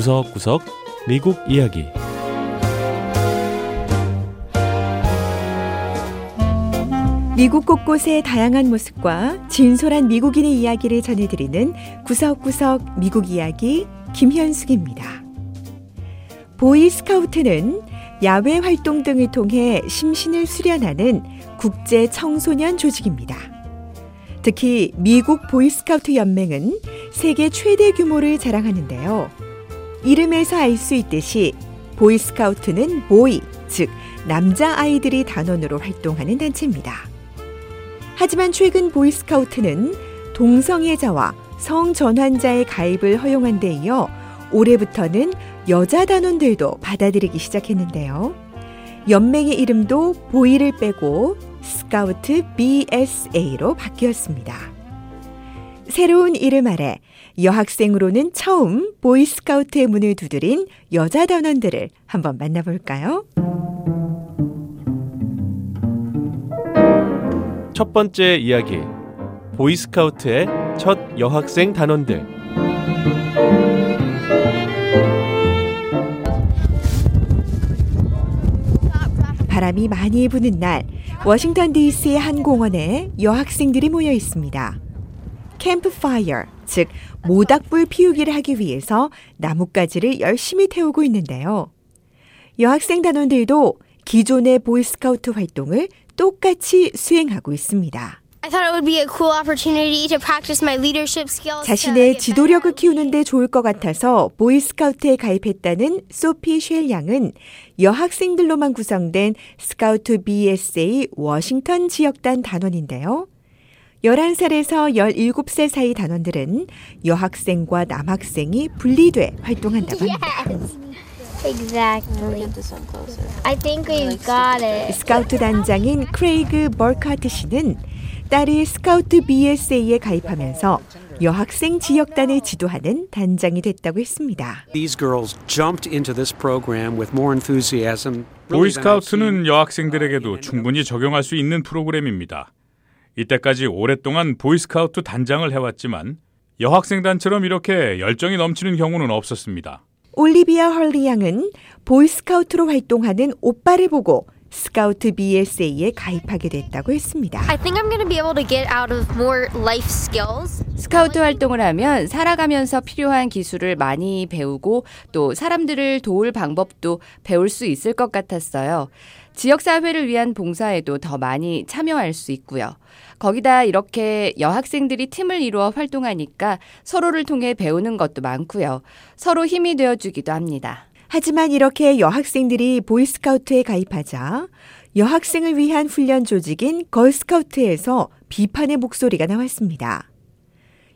구석구석 미국 이야기 미국 곳곳의 다양한 모습과 진솔한 미국인의 이야기를 전해드리는 구석구석 미국 이야기 김현숙입니다. 보이스카우트는 야외 활동 등을 통해 심신을 수련하는 국제 청소년 조직입니다. 특히 미국 보이스카우트 연맹은 세계 최대 규모를 자랑하는데요. 이름에서 알 수 있듯이 보이스카우트는 보이, 즉 남자 아이들이 단원으로 활동하는 단체입니다. 하지만 최근 보이스카우트는 동성애자와 성전환자의 가입을 허용한 데 이어 올해부터는 여자 단원들도 받아들이기 시작했는데요. 연맹의 이름도 보이를 빼고 스카우트 BSA로 바뀌었습니다. 새로운 이름 아래 여학생으로는 처음 보이스카우트의 문을 두드린 여자 단원들을 한번 만나볼까요? 첫 번째 이야기 보이스카우트의 첫 여학생 단원들 바람이 많이 부는 날 워싱턴 DC의 한 공원에 여학생들이 모여 있습니다. 캠프파이어, 즉 모닥불 피우기를 하기 위해서 나뭇가지를 열심히 태우고 있는데요. 여학생 단원들도 기존의 보이스카우트 활동을 똑같이 수행하고 있습니다. 자신의 지도력을 키우는데 좋을 것 같아서 보이스카우트에 가입했다는 소피 쉘 양은 여학생들로만 구성된 스카우트 BSA 워싱턴 지역단 단원인데요. 11살에서 17살 사이 단원들은 여학생과 남학생이 분리돼 활동한다고 합니다. Exactly. I think we got it. 스카우트 단장인 크레이그 버카트 씨는 딸이 스카우트 BSA에 가입하면서 여학생 지역단을 지도하는 단장이 됐다고 했습니다. These girls jumped into this program with more enthusiasm. 보이스카우트는 여학생들에게도 충분히 적용할 수 있는 프로그램입니다. 이때까지 오랫동안 보이스카우트 단장을 해왔지만 여학생단처럼 이렇게 열정이 넘치는 경우는 없었습니다. 올리비아 헐리 양은 보이스카우트로 활동하는 오빠를 보고 스카우트 BSA에 가입하게 됐다고 했습니다. I think I'm going to be able to get out of more life skills. 스카우트 활동을 하면 살아가면서 필요한 기술을 많이 배우고 또 사람들을 도울 방법도 배울 수 있을 것 같았어요. 지역사회를 위한 봉사에도 더 많이 참여할 수 있고요. 거기다 이렇게 여학생들이 팀을 이루어 활동하니까 서로를 통해 배우는 것도 많고요. 서로 힘이 되어주기도 합니다. 하지만 이렇게 여학생들이 보이스카우트에 가입하자 여학생을 위한 훈련 조직인 걸스카우트에서 비판의 목소리가 나왔습니다.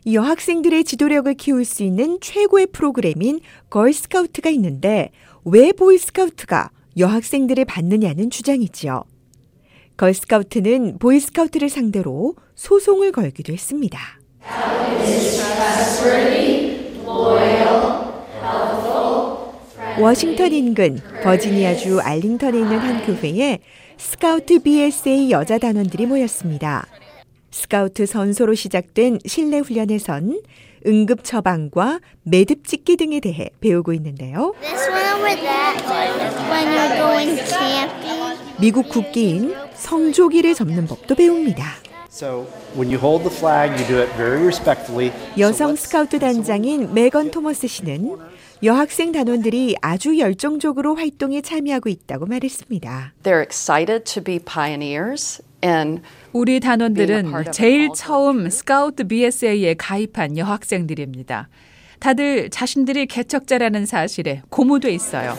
여학생들의 지도력을 키울 수 있는 최고의 프로그램인 걸스카우트가 있는데 왜 보이스카우트가 여학생들을 받느냐는 주장이지요. 걸스카우트는 보이스카우트를 상대로 소송을 걸기도 했습니다. 워싱턴 인근 버지니아주 알링턴에 있는 한 교회에 스카우트 BSA 여자 단원들이 모였습니다. 스카우트 선소로 시작된 실내 훈련에선 응급 처방과 매듭 찢기 등에 대해 배우고 있는데요. 미국 국기인 성조기를 접는 법도 배웁니다. 여성 스카우트 단장인 메건 토머스 씨는 여학생 단원들이 아주 열정적으로 활동에 참여하고 있다고 말했습니다. They're excited to be pioneers and 우리 단원들은 제일 처음 스카우트 BSA에 가입한 여학생들입니다. 다들 자신들이 개척자라는 사실에 고무돼 있어요.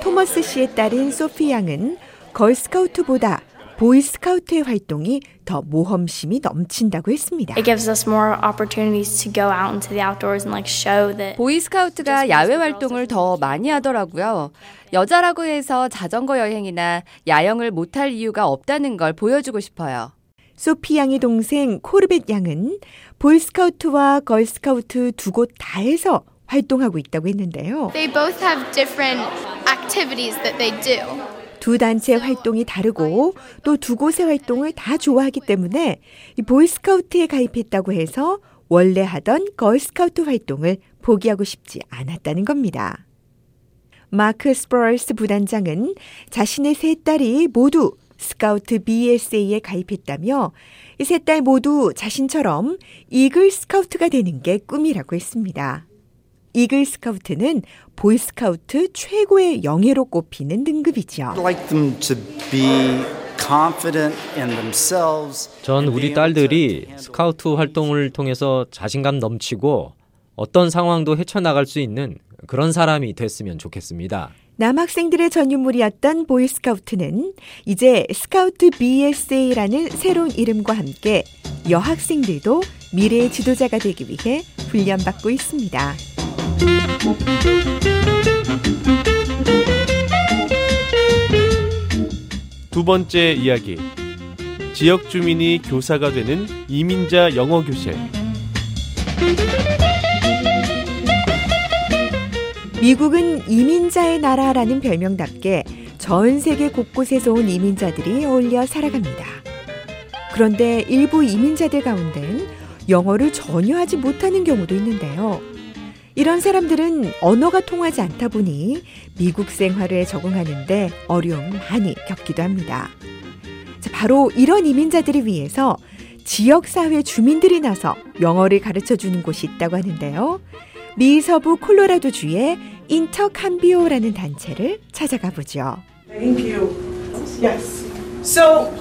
토머스 씨의 딸인 소피 양은 걸스카우트보다 보이스카우트의 활동이 더 모험심이 넘친다고 했습니다. It gives us more opportunities to go out into the outdoors and like show that 보이스카우트가 야외 활동을 더 많이 하더라고요. 여자라고 해서 자전거 여행이나 야영을 못할 이유가 없다는 걸 보여주고 싶어요. 소피 양의 동생 코르벳 양은 보이스카우트와 걸스카우트 두 곳 다 해서 활동하고 있다고 했는데요. They both have different activities that they do. 두 단체 활동이 다르고 또 두 곳의 활동을 다 좋아하기 때문에 이 보이스카우트에 가입했다고 해서 원래 하던 걸스카우트 활동을 포기하고 싶지 않았다는 겁니다. 마크 스퍼럴스 부단장은 자신의 세 딸이 모두 스카우트 BSA에 가입했다며 세딸 모두 자신처럼 이글 스카우트가 되는 게 꿈이라고 했습니다. 이글 스카우트는 보이스카우트 최고의 영예로 꼽히는 등급이죠. 전 우리 딸들이 스카우트 활동을 통해서 자신감 넘치고 어떤 상황도 헤쳐나갈 수 있는 그런 사람이 됐으면 좋겠습니다. 남학생들의 전유물이었던 보이스카우트는 이제 스카우트 BSA라는 새로운 이름과 함께 여학생들도 미래의 지도자가 되기 위해 훈련받고 있습니다. 두 번째 이야기. 지역 주민이 교사가 되는 이민자 영어 교실. 미국은 이민자의 나라라는 별명답게 전 세계 곳곳에서 온 이민자들이 어울려 살아갑니다. 그런데 일부 이민자들 가운데는 영어를 전혀 하지 못하는 경우도 있는데요. 이런 사람들은 언어가 통하지 않다 보니 미국 생활에 적응하는데 어려움 많이 겪기도 합니다. 바로 이런 이민자들을 위해서 지역사회 주민들이 나서 영어를 가르쳐 주는 곳이 있다고 하는데요. 미 서부 콜로라도주의 인터캄비오라는 단체를 찾아가 보죠. Thank you. Yes. So,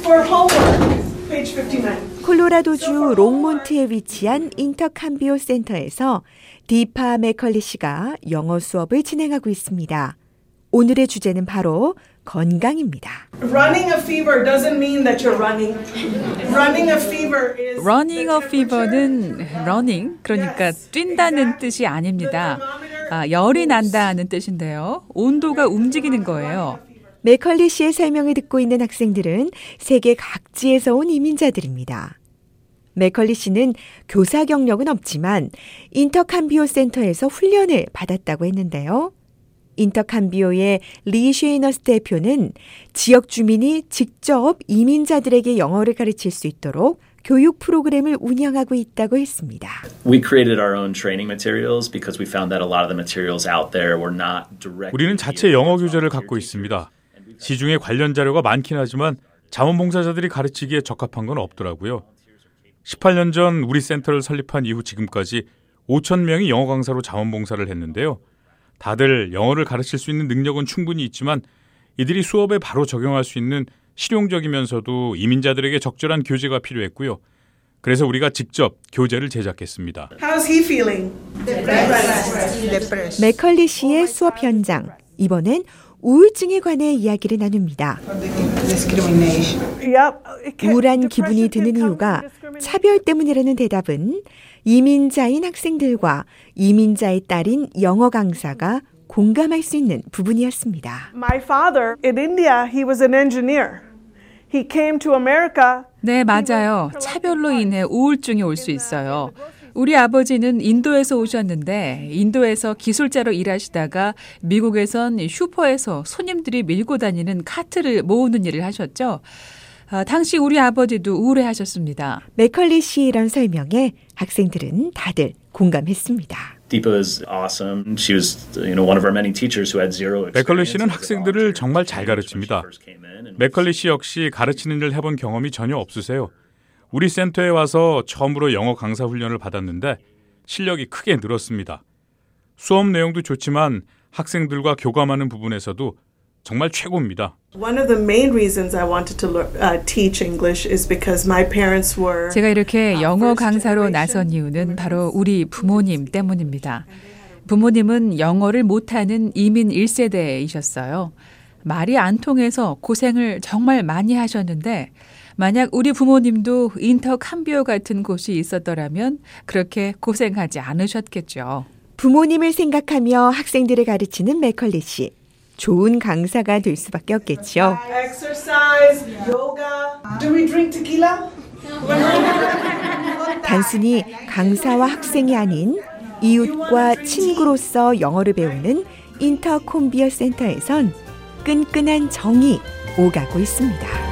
for homework, page 59. 콜로라도주 롱몬트에 위치한 인터캄비오 센터에서 디파 맥컬리 씨가 영어 수업을 진행하고 있습니다. 오늘의 주제는 바로 건강입니다. Running a fever doesn't mean that you're running. Running a fever is running a fever는 running 그러니까 뛴다는 뜻이 아닙니다. 아, 열이 난다는 뜻인데요. 온도가 움직이는 거예요. 맥컬리 씨의 설명을 듣고 있는 학생들은 세계 각지에서 온 이민자들입니다. 맥컬리 씨는 교사 경력은 없지만 인터캄비오 센터에서 훈련을 받았다고 했는데요. 인터캄비오의 리 쉐이너스 대표는 지역 주민이 직접 이민자들에게 영어를 가르칠 수 있도록 교육 프로그램을 운영하고 있다고 했습니다. We created our own training materials because we found that a lot of the materials out there were not direct. 우리는 자체 영어 교재를 갖고 있습니다. 시중에 관련 자료가 많긴 하지만 자원봉사자들이 가르치기에 적합한 건 없더라고요. 18년 전 우리 센터를 설립한 이후 지금까지 5천 명이 영어 강사로 자원봉사를 했는데요. 다들 영어를 가르칠 수 있는 능력은 충분히 있지만 이들이 수업에 바로 적용할 수 있는 실용적이면서도 이민자들에게 적절한 교재가 필요했고요. 그래서 우리가 직접 교재를 제작했습니다. How's he feeling? 맥컬리 씨의 수업 현장. 이번엔 우울증에 관해 이야기를 나눕니다. 우울한 기분이 드는 이유가 차별 때문이라는 대답은 이민자인 학생들과 이민자의 딸인 영어 강사가 공감할 수 있는 부분이었습니다. My father in India, he was an engineer. He came to America. 네, 맞아요. 차별로 인해 우울증이 올 수 있어요. 우리 아버지는 인도에서 오셨는데 인도에서 기술자로 일하시다가 미국에선 슈퍼에서 손님들이 밀고 다니는 카트를 모으는 일을 하셨죠. 아, 당시 우리 아버지도 우울해하셨습니다. 맥컬리 씨 이런 설명에 학생들은 다들 공감했습니다. 맥컬리 씨는 학생들을 정말 잘 가르칩니다. 맥컬리 씨 역시 가르치는 일 해본 경험이 전혀 없으세요. 우리 센터에 와서 처음으로 영어 강사 훈련을 받았는데 실력이 크게 늘었습니다. 수업 내용도 좋지만 학생들과 교감하는 부분에서도 정말 최고입니다. One of the main reasons I wanted to learn, uh, teach English is because my parents were. 제가 이렇게 영어 강사로 나선 이유는 바로 우리 부모님 때문입니다. 부모님은 영어를 못하는 이민 1세대이셨어요. 말이 안 통해서 고생을 정말 많이 하셨는데 만약 우리 부모님도 인터 캄비오 같은 곳이 있었더라면 그렇게 고생하지 않으셨겠죠. 부모님을 생각하며 학생들을 가르치는 맥컬리 씨. 좋은 강사가 될 수밖에 없겠죠. Exercise, yoga. Do we drink tequila? 단순히 강사와 학생이 아닌 이웃과 친구로서 영어를 배우는 인터콤비어 센터에선 끈끈한 정이 오가고 있습니다.